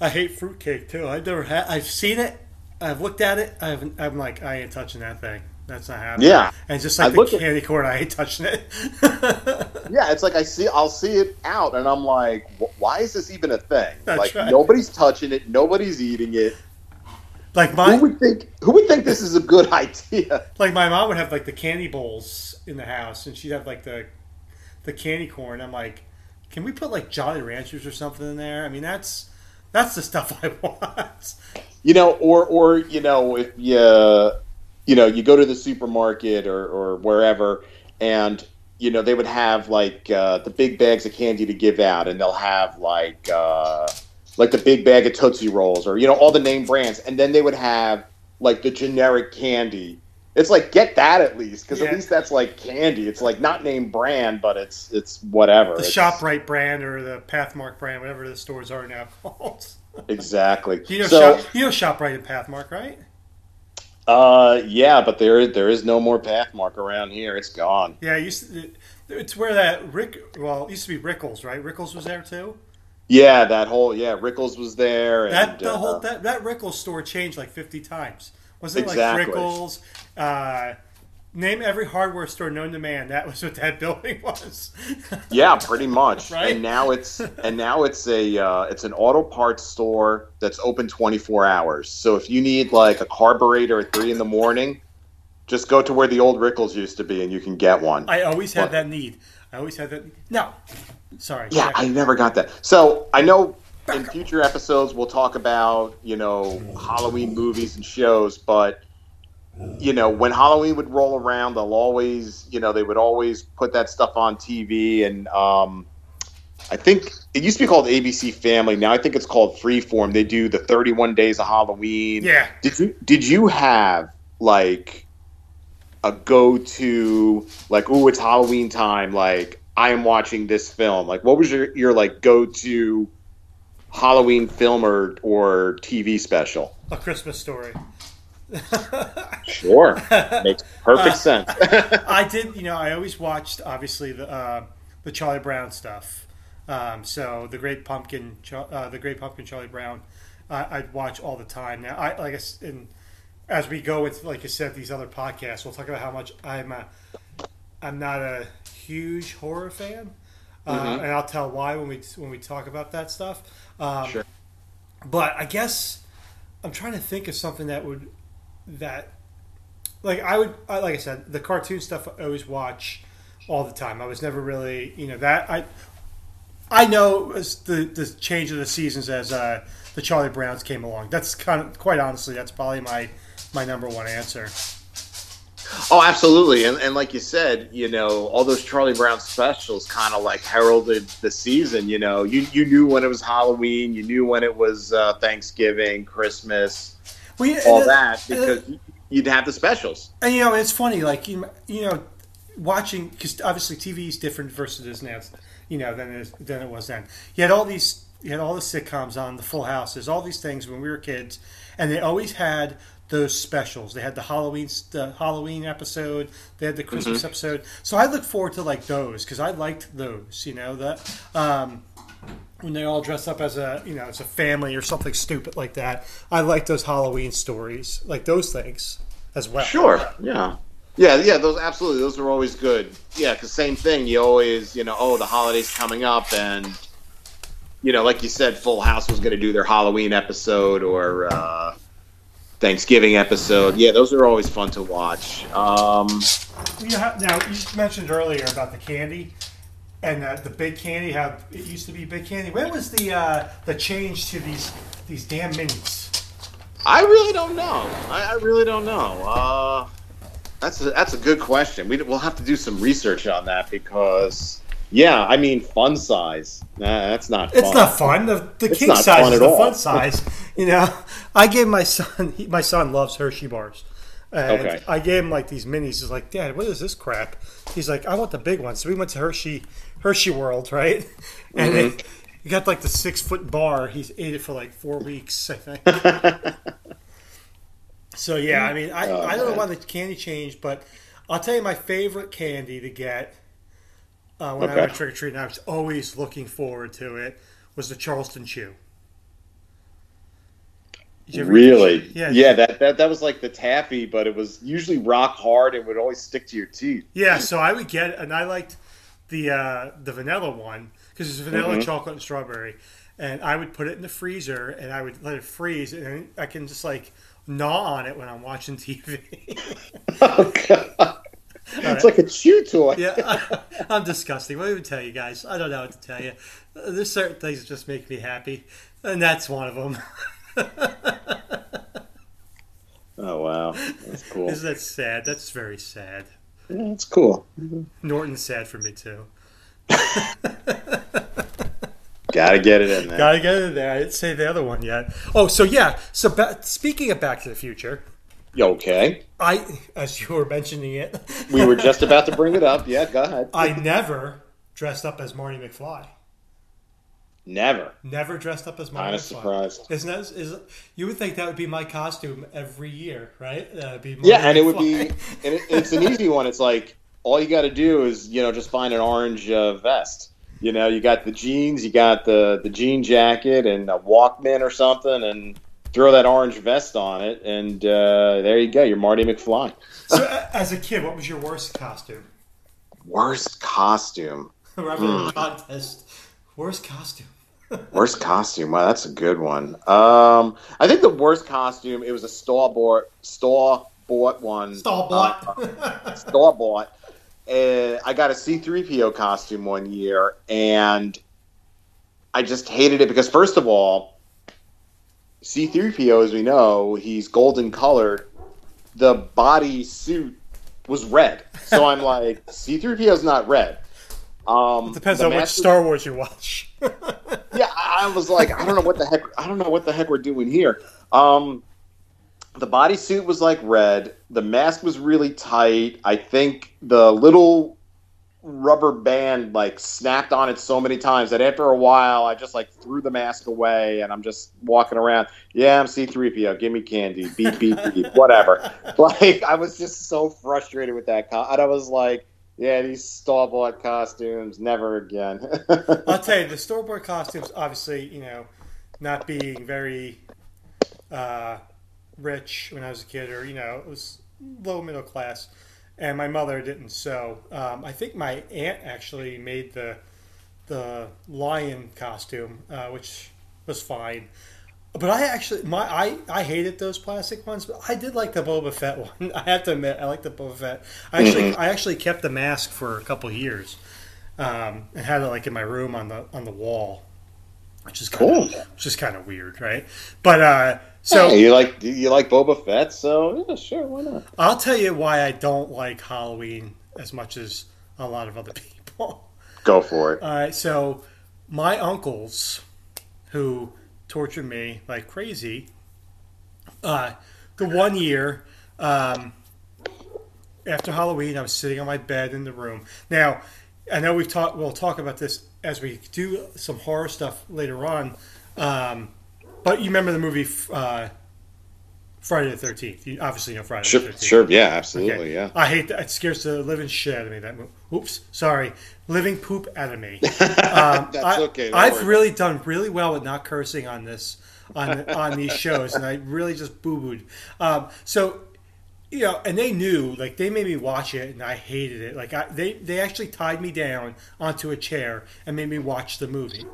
I hate fruitcake too. I've never had. I've seen it. I've looked at it. I've, I'm like, I ain't touching that thing. That's not happening. Yeah, and just like I the candy at, corn, I hate touching it. yeah, it's like I see, I'll see it out, and I'm like, why is this even a thing? That's like right. nobody's touching it, nobody's eating it. Like my, who would think? Who would think this is a good idea? Like my mom would have like the candy bowls in the house, and she'd have like the the candy corn. I'm like, can we put like Jolly Ranchers or something in there? I mean, that's that's the stuff I want. You know, or or you know, if you you know you go to the supermarket or or wherever, and you know they would have like uh, the big bags of candy to give out, and they'll have like uh, like the big bag of Tootsie Rolls or you know all the name brands, and then they would have like the generic candy it's like get that at least because yeah. at least that's like candy. It's like not name brand, but it's it's whatever. The it's, Shoprite brand or the Pathmark brand, whatever the stores are now called. exactly. you know, so, Shop, you know Shoprite and Pathmark, right? Uh, yeah, but there there is no more Pathmark around here. It's gone. Yeah, used to, it's where that Rick. Well, it used to be Rickel's, right? Rickel's was there too. Yeah, that whole yeah, Rickel's was there. That and, the uh, whole that that Rickel's store changed like fifty times. Was it exactly. like Rickel's? Uh, name every hardware store known to man. That was what that building was. yeah, pretty much. right? And now it's and now it's a uh, it's an auto parts store that's open 24 hours. So if you need like a carburetor at three in the morning, just go to where the old Rickel's used to be, and you can get one. I always had that need. I always had that. No, sorry. Yeah, I never got that. So I know in future episodes we'll talk about you know Halloween movies and shows, but you know when Halloween would roll around, they'll always you know they would always put that stuff on TV, and um, I think it used to be called ABC Family. Now I think it's called Freeform. They do the 31 Days of Halloween. Yeah. Did you did you have like a go to like oh it's Halloween time like I am watching this film like what was your your like go to Halloween film or, or TV special? A Christmas story. sure, makes perfect uh, sense. I did, you know, I always watched obviously the uh, the Charlie Brown stuff. Um, so the Great Pumpkin, uh, the Great Pumpkin, Charlie Brown, I'd watch all the time. Now, I like I, and as we go with, like I said, these other podcasts, we'll talk about how much I'm a, I'm not a huge horror fan, uh, mm-hmm. and I'll tell why when we when we talk about that stuff. Um, sure. But I guess I'm trying to think of something that would that like I would like I said the cartoon stuff I always watch all the time. I was never really you know that I I know as the the change of the seasons as uh, the Charlie Browns came along. That's kind of quite honestly that's probably my my number one answer. Oh, absolutely, and and like you said, you know, all those Charlie Brown specials kind of like heralded the season. You know, you you knew when it was Halloween, you knew when it was uh, Thanksgiving, Christmas, Well, yeah, all uh, that because you'd have the specials. And you know, it's funny, like you, you know, watching because obviously TV is different versus it is now, you know, than it, is, than it was then. You had all these, you had all the sitcoms on, the Full House. There's all these things when we were kids, and they always had those specials. They had the Halloween, the Halloween episode. They had the Christmas episode. So I look forward to like those because I liked those. You know that. Um, when they all dress up as a you know as a family or something stupid like that. I like those Halloween stories, like those things as well. Sure. Yeah. Yeah, yeah, those absolutely. Those are always good. Yeah, because same thing. You always, you know, oh, the holidays coming up, and you know, like you said, Full House was going to do their Halloween episode or uh, Thanksgiving episode. Yeah, those are always fun to watch. Um, You ha now you mentioned earlier about the candy and uh, the big candy. How it used to be big candy. When was the uh, the change to these these damn minis? I really don't know. I, I really don't know. Uh, that's a, that's a good question. We, we'll have to do some research on that because, yeah, I mean, fun size. Nah, that's not. Fun. It's not fun. The, the It's king size is the all. fun size. You know, I gave my son. He, my son loves Hershey bars. And Okay. I gave him like these minis. He's like, Dad, what is this crap? He's like, I want the big one. So we went to Hershey Hershey World, right? And Mm-hmm. he got like the six foot bar. He's ate it for like four weeks, I think. so yeah, I mean, I, Oh, I don't know why the candy changed, but I'll tell you my favorite candy to get uh, when I Okay. went trick or treating. I was always looking forward to it. Was the Charleston Chew? Did you ever eat the- Really? Yeah. Yeah. That, that that was like the taffy, but it was usually rock hard and would always stick to your teeth. Yeah, so I would get, and I liked the uh, the vanilla one because it's vanilla, Mm-hmm. chocolate, and strawberry. And I would put it in the freezer, and I would let it freeze, and I can just like gnaw on it when I'm watching TV. Oh god! It's like a chew toy. yeah, I'm disgusting. What do I even tell you guys? I don't know what to tell you. There's certain things that just make me happy, and that's one of them. Oh wow, that's cool. Isn't that sad? That's very sad. Yeah, that's cool. Norton's sad for me too. Gotta get it in there. Gotta get it in there. I didn't say the other one yet. Oh, so yeah. So ba- speaking of Back to the Future, okay? I, as you were mentioning it, We were just about to bring it up. Yeah, go ahead. I never dressed up as Marty McFly. Never. Never dressed up as Marty Kind of surprised. Isn't that? Is you would think that would be my costume every year, right? Uh, be Marty Yeah, and it would be, and it, it's an easy one. It's like all you got to do is you know just find an orange uh, vest. You know, you got the jeans, you got the the jean jacket, and a Walkman or something, and throw that orange vest on it, and uh, there you go. You're Marty McFly. So, as a kid, what was your worst costume? Worst costume. Than contest, worst costume. Worst costume. Wow, that's a good one. Um, I think the worst costume. It was a store bought store bought one. Stall bought. store bought. Uh, I got a C3PO costume one year, and I just hated it because, first of all, C3PO, as we know, he's golden colored. The body suit was red, so I'm like, C three PO is not red. Um, Depends the on which Star Wars you watch. yeah, I was like, I don't know what the heck, I don't know what the heck we're doing here. Um, the bodysuit was like red. The mask was really tight. I think the little rubber band like snapped on it so many times that after a while, I just like threw the mask away and I'm just walking around. Yeah, I'm C3PO. Give me candy. Beep beep beep. Whatever. Like I was just so frustrated with that. And I was like, yeah, these store bought costumes, never again. I'll tell you, the store bought costumes, obviously, you know, not being very uh, rich when I was a kid, or you know, it was low middle class, and my mother didn't sew. Um, I think my aunt actually made the the lion costume, uh, which was fine. But I actually, my I, I hated those plastic ones, but I did like the Boba Fett one. I have to admit, I like the Boba Fett. I actually, I actually kept the mask for a couple years, um, and had it like in my room on the on the wall. which is kind Cool. of which is kind of weird, right? But uh, so Hey, you like you like Boba Fett, so yeah, sure, why not? I'll tell you why I don't like Halloween as much as a lot of other people. Go for it. All right, so my uncles, who tortured me like crazy, uh, the one year um, after Halloween, I was sitting on my bed in the room. Now, I know we've talked. We'll talk about this as we do some horror stuff later on. Um, but you remember the movie uh, Friday the Thirteenth? You obviously know Friday Sure, the Thirteenth. sure, yeah, absolutely, Okay. yeah. I hate that. It scares the living shit out of me. That mo- oops, sorry, living poop out of me. Um, That's I, okay, don't I've worry really done really well with not cursing on this on on these shows, and I really just boo booed. Um, so you know, and they knew, like they made me watch it, and I hated it. Like I, they they actually tied me down onto a chair and made me watch the movie.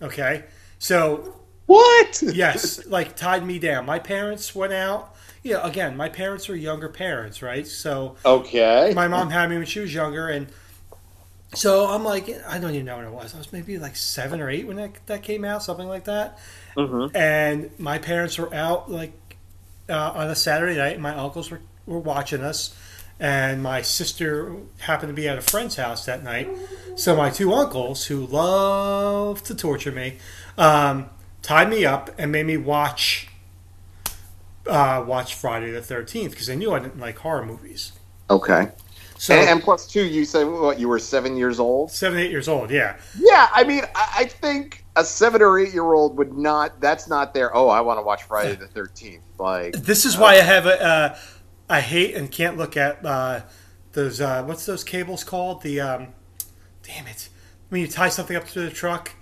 Okay, so What? yes, like tied me down. My parents went out. You know, again, my parents were younger parents, right? So Okay. my mom had me when she was younger, and so I'm like, I don't even know when it was. I was maybe like seven or eight when that, that came out, something like that. Mhm. And my parents were out like uh, on a Saturday night, and my uncles were, were watching us, and my sister happened to be at a friend's house that night. So my two uncles, who love to torture me, um, tied me up and made me watch. Uh, watch Friday the Thirteenth because they knew I didn't like horror movies. Okay. So and, and plus two, you said what you were seven years old. seven, eight years old. Yeah, Yeah, I mean, I, I think a seven or eight year old would not. That's not their. Oh, I want to watch Friday the Thirteenth. Like, this is why I have a. Uh, I hate and can't look at uh, those. Uh, what's those cables called? The um, damn it! When you tie something up to the truck,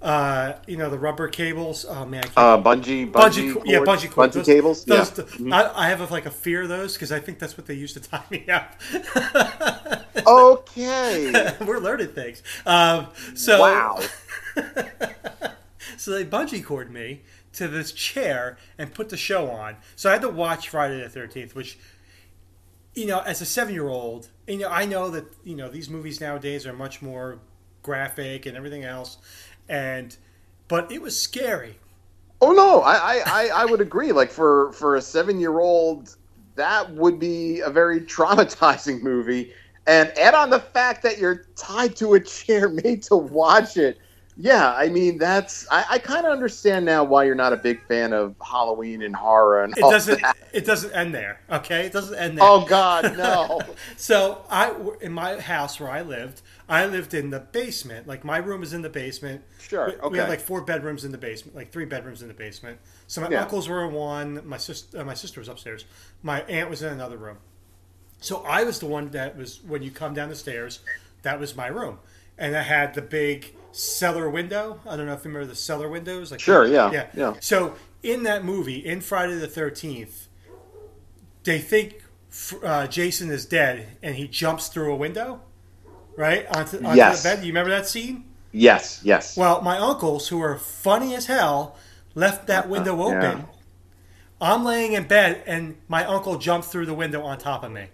uh, you know the rubber cables. Oh man, I can't uh, bungee, bungee, bungee, yeah, bungee cords. bungee Those- cables. those- yeah. Mm-hmm. I, I have a, like a fear of those because I think that's what they used to tie me up. Okay. We're learning things. Um, so wow. so they bungee cord me to this chair and put the show on. So I had to watch Friday the Thirteenth, which, you know, as a seven-year-old, you know, I know that you know these movies nowadays are much more graphic and everything else, and but it was scary. Oh no, I, I, I, I would agree. Like for for a seven year old, that would be a very traumatizing movie. And add on the fact that you're tied to a chair made to watch it. Yeah, I mean that's I, I kind of understand now why you're not a big fan of Halloween and horror and It doesn't. that. It doesn't end there. Okay, it doesn't end there. Oh God, no. So I, in my house where I lived, I lived in the basement. Like my room is in the basement. Sure, We, we had like four bedrooms in the basement, like three bedrooms in the basement. So my Yeah. uncles were in one. My sister, uh, my sister was upstairs. My aunt was in another room. So I was the one that was when you come down the stairs. That was my room, and I had the big cellar window. I don't know if you remember the cellar windows. Like Sure, yeah, yeah, yeah. So in that movie, in Friday the Thirteenth, they think uh, Jason is dead, and he jumps through a window, right onto, onto Yes. the bed. You remember that scene? yes, yes. Well, my uncles, who are funny as hell, left that window Uh, yeah. open. I'm laying in bed, and my uncle jumped through the window on top of me,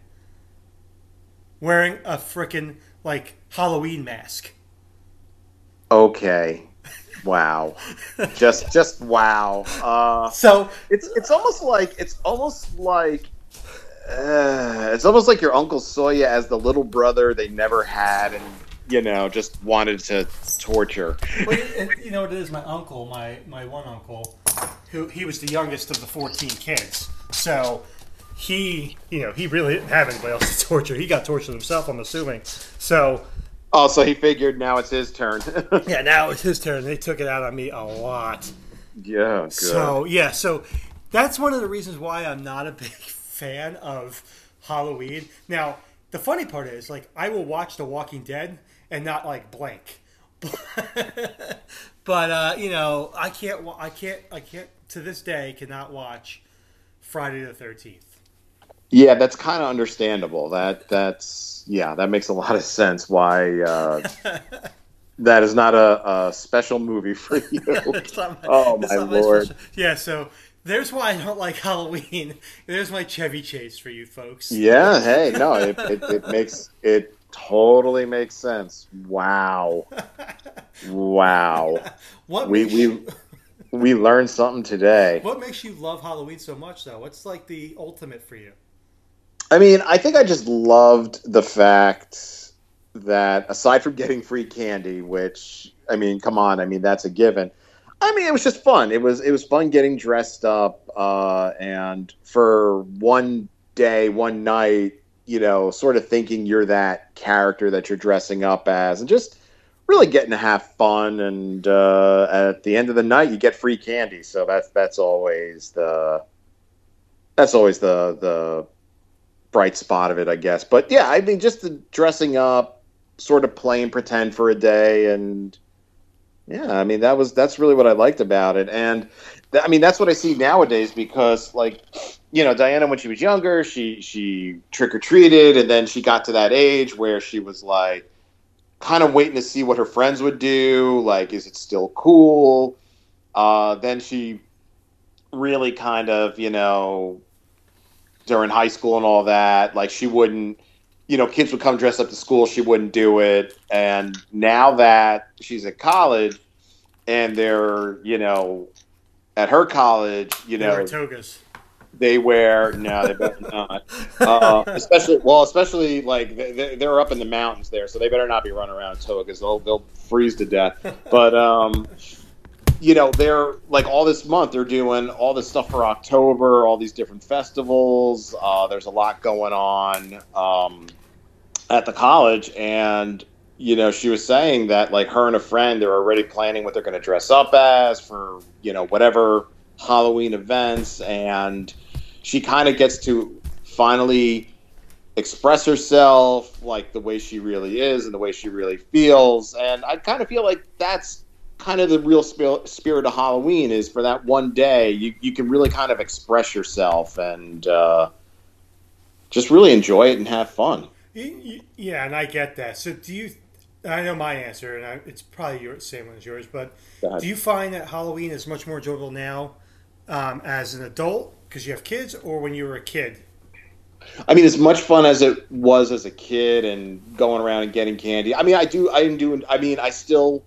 wearing a frickin' like Halloween mask. okay. Wow. just just wow. Uh So it's it's almost like it's almost like uh, it's almost like your uncle saw you as the little brother they never had and you know just wanted to torture Well, it, it- you know what it is? My uncle, my my one uncle, who he was the youngest of the fourteen kids. So he, you know, he really didn't have anybody else to torture. He got tortured himself, I'm assuming. So oh he figured now it's his turn yeah, now it's his turn. They took it out on me a lot. yeah good. So yeah, so that's one of the reasons why I'm not a big fan of Halloween. Now the funny part is, like, I will watch The Walking Dead and not like blank. but uh, you know, I can't. I can't. I can't. To this day, cannot watch Friday the Thirteenth. yeah that's kind of understandable that that's yeah that makes a lot of sense why uh, that is not a, a special movie for you Oh, my Lord. Yeah. So there's why I don't like Halloween. There's my Chevy Chase for you folks. yeah hey no it, it, it makes it totally makes sense. Wow, wow. What We we you, we learned something today. what makes you love Halloween so much though? What's like the ultimate for you? I mean, I think I just loved the fact that aside from getting free candy, which I mean, come on, I mean that's a given. I mean, it was just fun. It was it was fun getting dressed up, uh, and for one day, one night, you know, sort of thinking you're that character that you're dressing up as, and just really getting to have fun. And uh, at the end of the night, you get free candy, so that's that's always the that's always the the bright spot of it, I guess. But yeah, I mean, just the dressing up, sort of playing pretend for a day, and yeah, I mean that was that's really what I liked about it, and th- I mean that's what I see nowadays because like you know Diana when she was younger, she she trick or treated, and then she got to that age where she was like kind of waiting to see what her friends would do, like is it still cool? Uh, then she really kind of you know during high school and all that. Like she wouldn't, you know, kids would come dressed up to school. She wouldn't do it. And now that she's at college and they're, you know, at her college, you They wear know, togas. they wear no, they better not. Uh, especially, well, especially like they- they're up in the mountains there, so they better not be running around in togas. They'll they'll freeze to death. But um, you know, they're like all this month they're doing all this stuff for October, all these different festivals. Uh, there's a lot going on um, at the college, and you know, she was saying that like her and a friend they're already planning what they're going to dress up as for you know whatever Halloween events, and she kind of gets to finally express herself like the way she really is and the way she really feels, and I kind of feel like that's kind of the real spir- spirit of Halloween is for that one day you, you can really kind of express yourself and uh, just really enjoy it and have fun. Yeah, and I get that. So do you? I know my answer, and I, it's probably your same one as yours. But do you find that Halloween is much more enjoyable now um, as an adult because you have kids, or when you were a kid? I mean, as much fun as it was as a kid and going around and getting candy. I mean, I do. I doing. I mean, I still,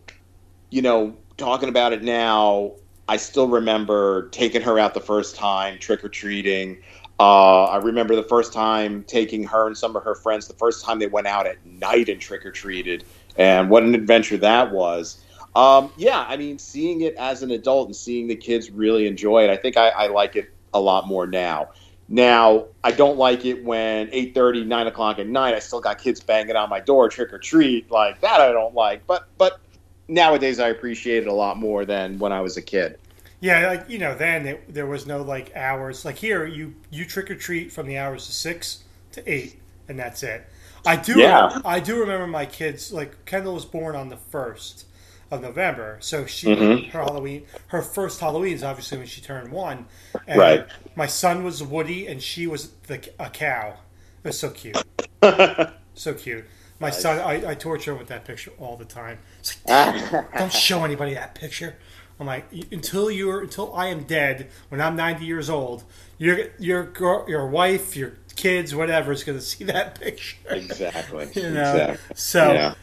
you know, talking about it now. I still remember taking her out the first time trick or treating. Uh, I remember the first time taking her and some of her friends. The first time they went out at night and trick or treated, and what an adventure that was. Um, yeah, I mean, seeing it as an adult and seeing the kids really enjoy it, I think I, I like it a lot more now. Now, I don't like it when 8:30, 9 o'clock at night, I still got kids banging on my door, trick or treat, like that. I don't like, but but nowadays I appreciate it a lot more than when I was a kid. Yeah, like you know, then it, there was no like hours. Like here, you you trick or treat from the hours of six to eight, and that's it. I do. Yeah. I do remember my kids. Like Kendall was born on the first of November, so she Mhm. her Halloween her first Halloween is obviously when she turned one. And Right. My son was Woody, and she was the a cow. It was so cute, so cute. My son, I, I torture him with that picture all the time. It's like, don't show anybody that picture. I'm like, until you're until I am dead, when I'm 90 years old, your your girl, your wife, your kids, whatever, is going to see that picture. exactly. You know. Exactly. So, Yeah.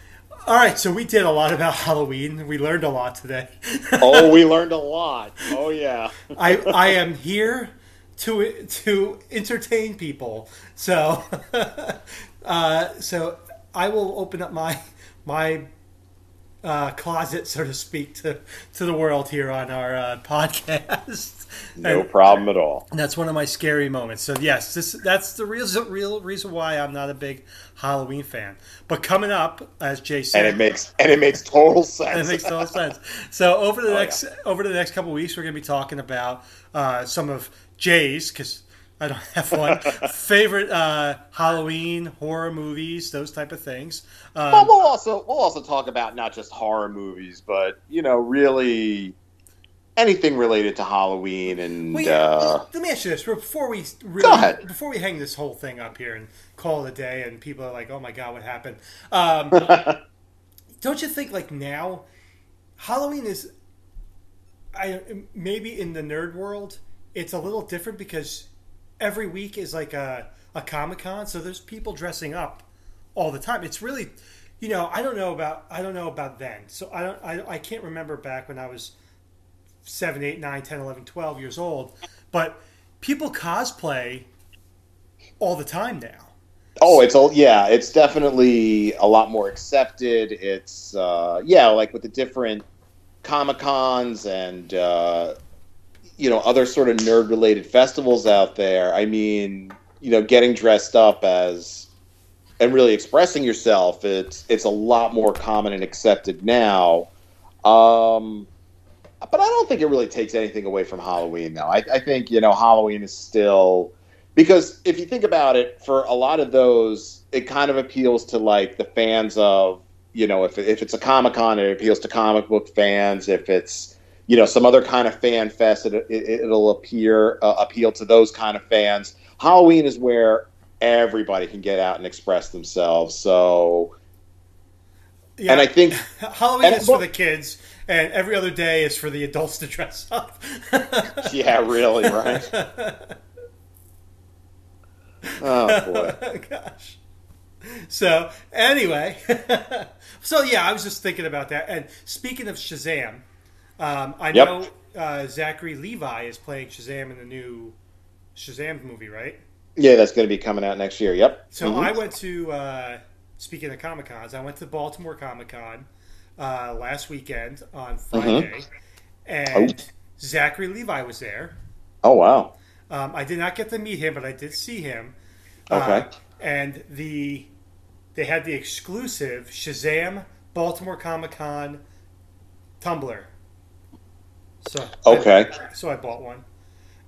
all right. So we did a lot about Halloween. We learned a lot today. Oh, we learned a lot. Oh yeah. I I am here to to entertain people. So uh, so I will open up my my uh, closet, so to speak, to to the world here on our uh, podcast. No And- problem at all. and that's one of my scary moments. So yes, this that's the real real reason why I'm not a big Halloween fan. But coming up, as Jay said, And it makes and it makes total sense. makes total sense. So over the Oh, next over the next couple of weeks, we're going to be talking about uh, some of Jay's because I don't have one favorite uh, Halloween horror movies, those type of things. Well, Um, we'll also we'll also talk about not just horror movies, but you know, really anything related to Halloween and well, yeah, uh, let me ask you this before we really, Go ahead. before we hang this whole thing up here and call it a day, and people are like, "Oh my god, what happened?" Um, don't you think like now halloween is i maybe in the nerd world it's a little different because every week is like a, a comic-con so there's people dressing up all the time. It's really, you know, I don't know about I don't know about then. So I don't I, I can't remember back when I was 7, 8, 9, 10, 11, 12 years old, but people cosplay all the time now. Oh, it's all yeah. It's definitely a lot more accepted. It's uh, yeah, like with the different comic cons and uh, you know other sort of nerd related festivals out there. I mean, you know, getting dressed up as and really expressing yourself. It's it's a lot more common and accepted now. Um, but I don't think it really takes anything away from Halloween. Now, I, I think you know Halloween is still because if you think about it, for a lot of those, it kind of appeals to like the fans of you know if if it's a Comic Con, it appeals to comic book fans. If it's you know some other kind of fan fest, it, it, will appear uh, appeal to those kind of fans. Halloween is where everybody can get out and express themselves. So. Yeah. And I think Halloween and, is for the kids, and every other day is for the adults to dress up. yeah, really, right? Oh boy. Gosh. So anyway, so yeah, I was just thinking about that. And speaking of Shazam, um, I Yep. know uh, Zachary Levi is playing Shazam in the new Shazam movie, right? Yeah, that's going to be coming out next year. Yep. So Mhm. I went to uh, speaking of Comic Cons, I went to Baltimore Comic Con uh, last weekend on Friday, and Zachary Levi was there. Oh wow. Um, I did not get to meet him, but I did see him. Okay. Uh, and the they had the exclusive Shazam Baltimore Comic Con tumbler. So Okay. so I bought one.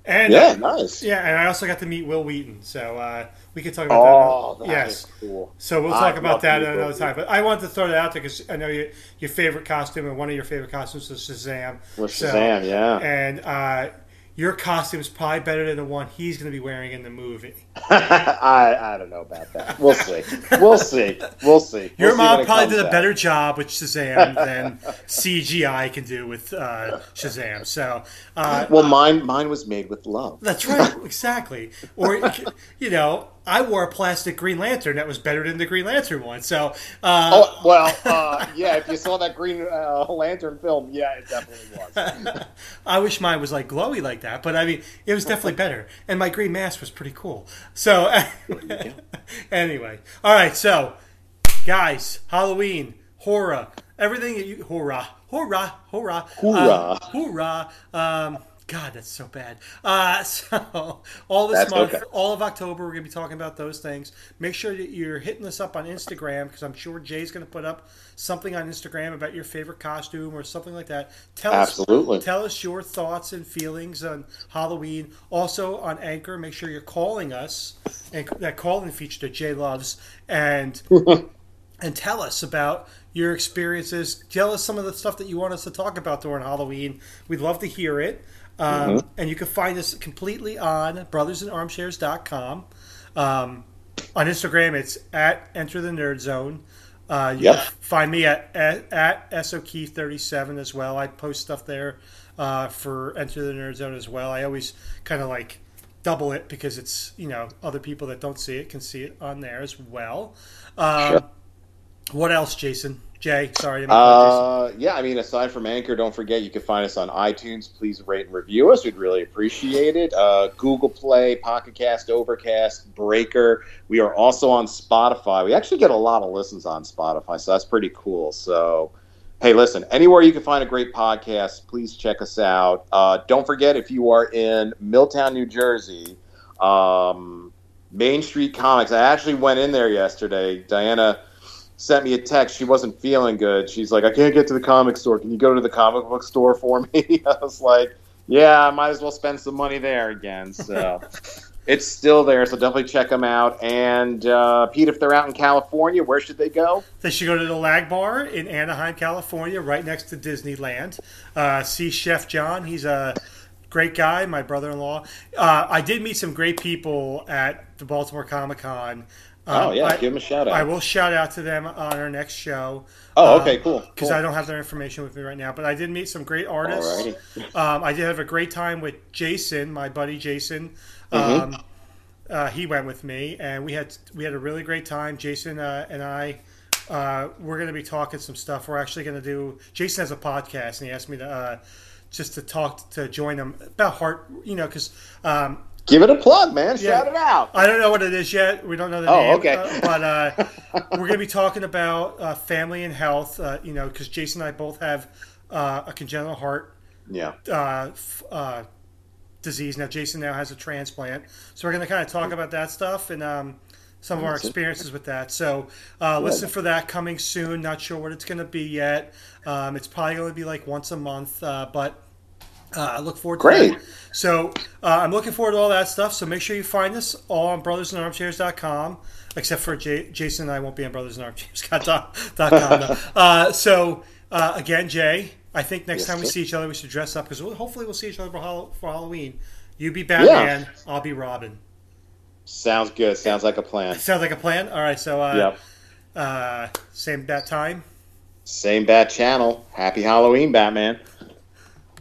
And Yeah, uh, nice. yeah, and I also got to meet Wil Wheaton. So uh, we could talk about Oh, that. yes. cool. So we'll talk about that at another time. But I wanted to throw that out there because I know your your favorite costume and one of your favorite costumes is Shazam. With So- Shazam, yeah. And uh, your costume is probably better than the one he's going to be wearing in the movie. I I don't know about that. We'll see. We'll see. We'll see. Your We'll see mom when probably did a out. better job with Shazam than CGI can do with uh, Shazam. So uh, Well, mine mine was made with love. that's right, exactly. Or you know, I wore a plastic Green Lantern that was better than the Green Lantern one. So uh, Oh well, uh, yeah. If you saw that Green uh, Lantern film, yeah, it definitely was. I wish mine was like glowy like that, but I mean, it was definitely better. And my green mask was pretty cool. So, anyway, all right. So, guys, Halloween, horror, everything you horror, horror, horror, Hoorah. hoorah. Um, God, that's so bad. Uh, so all this That's month, okay. all of October, we're gonna be talking about those things. Make sure that you're hitting us up on Instagram because I'm sure Jay's gonna put up something on Instagram about your favorite costume or something like that. Tell Absolutely. us, tell us your thoughts and feelings on Halloween. Also on Anchor, make sure you're calling us and that calling feature that Jay loves and and tell us about your experiences. Tell us some of the stuff that you want us to talk about during Halloween. We'd love to hear it. Um, And you can find us completely on brothersinarmchairs.com. Um, on Instagram, it's at Enter the Nerd Zone. Uh, you Yep. can find me at at, at SOKey37 as well. I post stuff there uh, for Enter the Nerd Zone as well. I always kind of like double it because it's you know other people that don't see it can see it on there as well. Um, Sure. What else, Jason? Jay, sorry. Uh, yeah, I mean, aside from Anchor, don't forget you can find us on iTunes. Please rate and review us. We'd really appreciate it. Uh, Google Play, Pocket Cast, Overcast, Breaker. We are also on Spotify. We actually get a lot of listens on Spotify, so that's pretty cool. So, hey, listen, anywhere you can find a great podcast, please check us out. Uh, don't forget, if you are in Milltown, New Jersey, um, Main Street Comics. I actually went in there yesterday. Diana sent me a text. She wasn't feeling good. She's like, I can't get to the comic store. Can you go to the comic book store for me? I was like, Yeah, I might as well spend some money there again. So it's still there. So definitely check them out. And uh, Pete, if they're out in California, where should they go? They should go to the Lag Bar in Anaheim, California, right next to Disneyland. Uh, see Chef John. He's a great guy, my brother-in-law. Uh, I did meet some great people at the Baltimore Comic Con. Oh yeah, I, give them a shout out. I will shout out to them on our next show. oh, okay, cool. Because cool. I don't have their information with me right now, but I did meet some great artists. Um, I did have a great time with Jason, my buddy Jason. Mm-hmm. Um, uh, he went with me, and we had we had a really great time. Jason uh, and I. Uh, we're going to be talking some stuff. We're actually going to do. Jason has a podcast, and he asked me to uh, just to talk to join him about heart. You know, because um, Give it a plug, man. Yeah. Shout it out. I don't know what it is yet. We don't know the Oh, name. okay. uh, but uh, we're going to be talking about uh, family and health. Uh, you know, because Jason and I both have uh, a congenital heart Yeah. uh, f- uh, disease. Now, Jason now has a transplant, so we're going to kind of talk about that stuff and um, some of our experiences with that. So, uh, listen for that coming soon. Not sure what it's going to be yet. Um, it's probably going to be like once a month, uh, but. Uh, I look forward to it. Great. that. So uh, I'm looking forward to all that stuff. So make sure you find us all on brothersandarmchairs.com, except for J- Jason and I won't be on brothersandarmchairs.com. though. uh, so uh, again, Jay, I think next Yes, time we sir. see each other, we should dress up because we'll, hopefully we'll see each other for, Hall- for Halloween. You be Batman, I'll be Robin. Sounds good. Sounds like a plan. Sounds like a plan. All right, so uh, Yep. uh, same bat time. Same bad channel. Happy Halloween, Batman.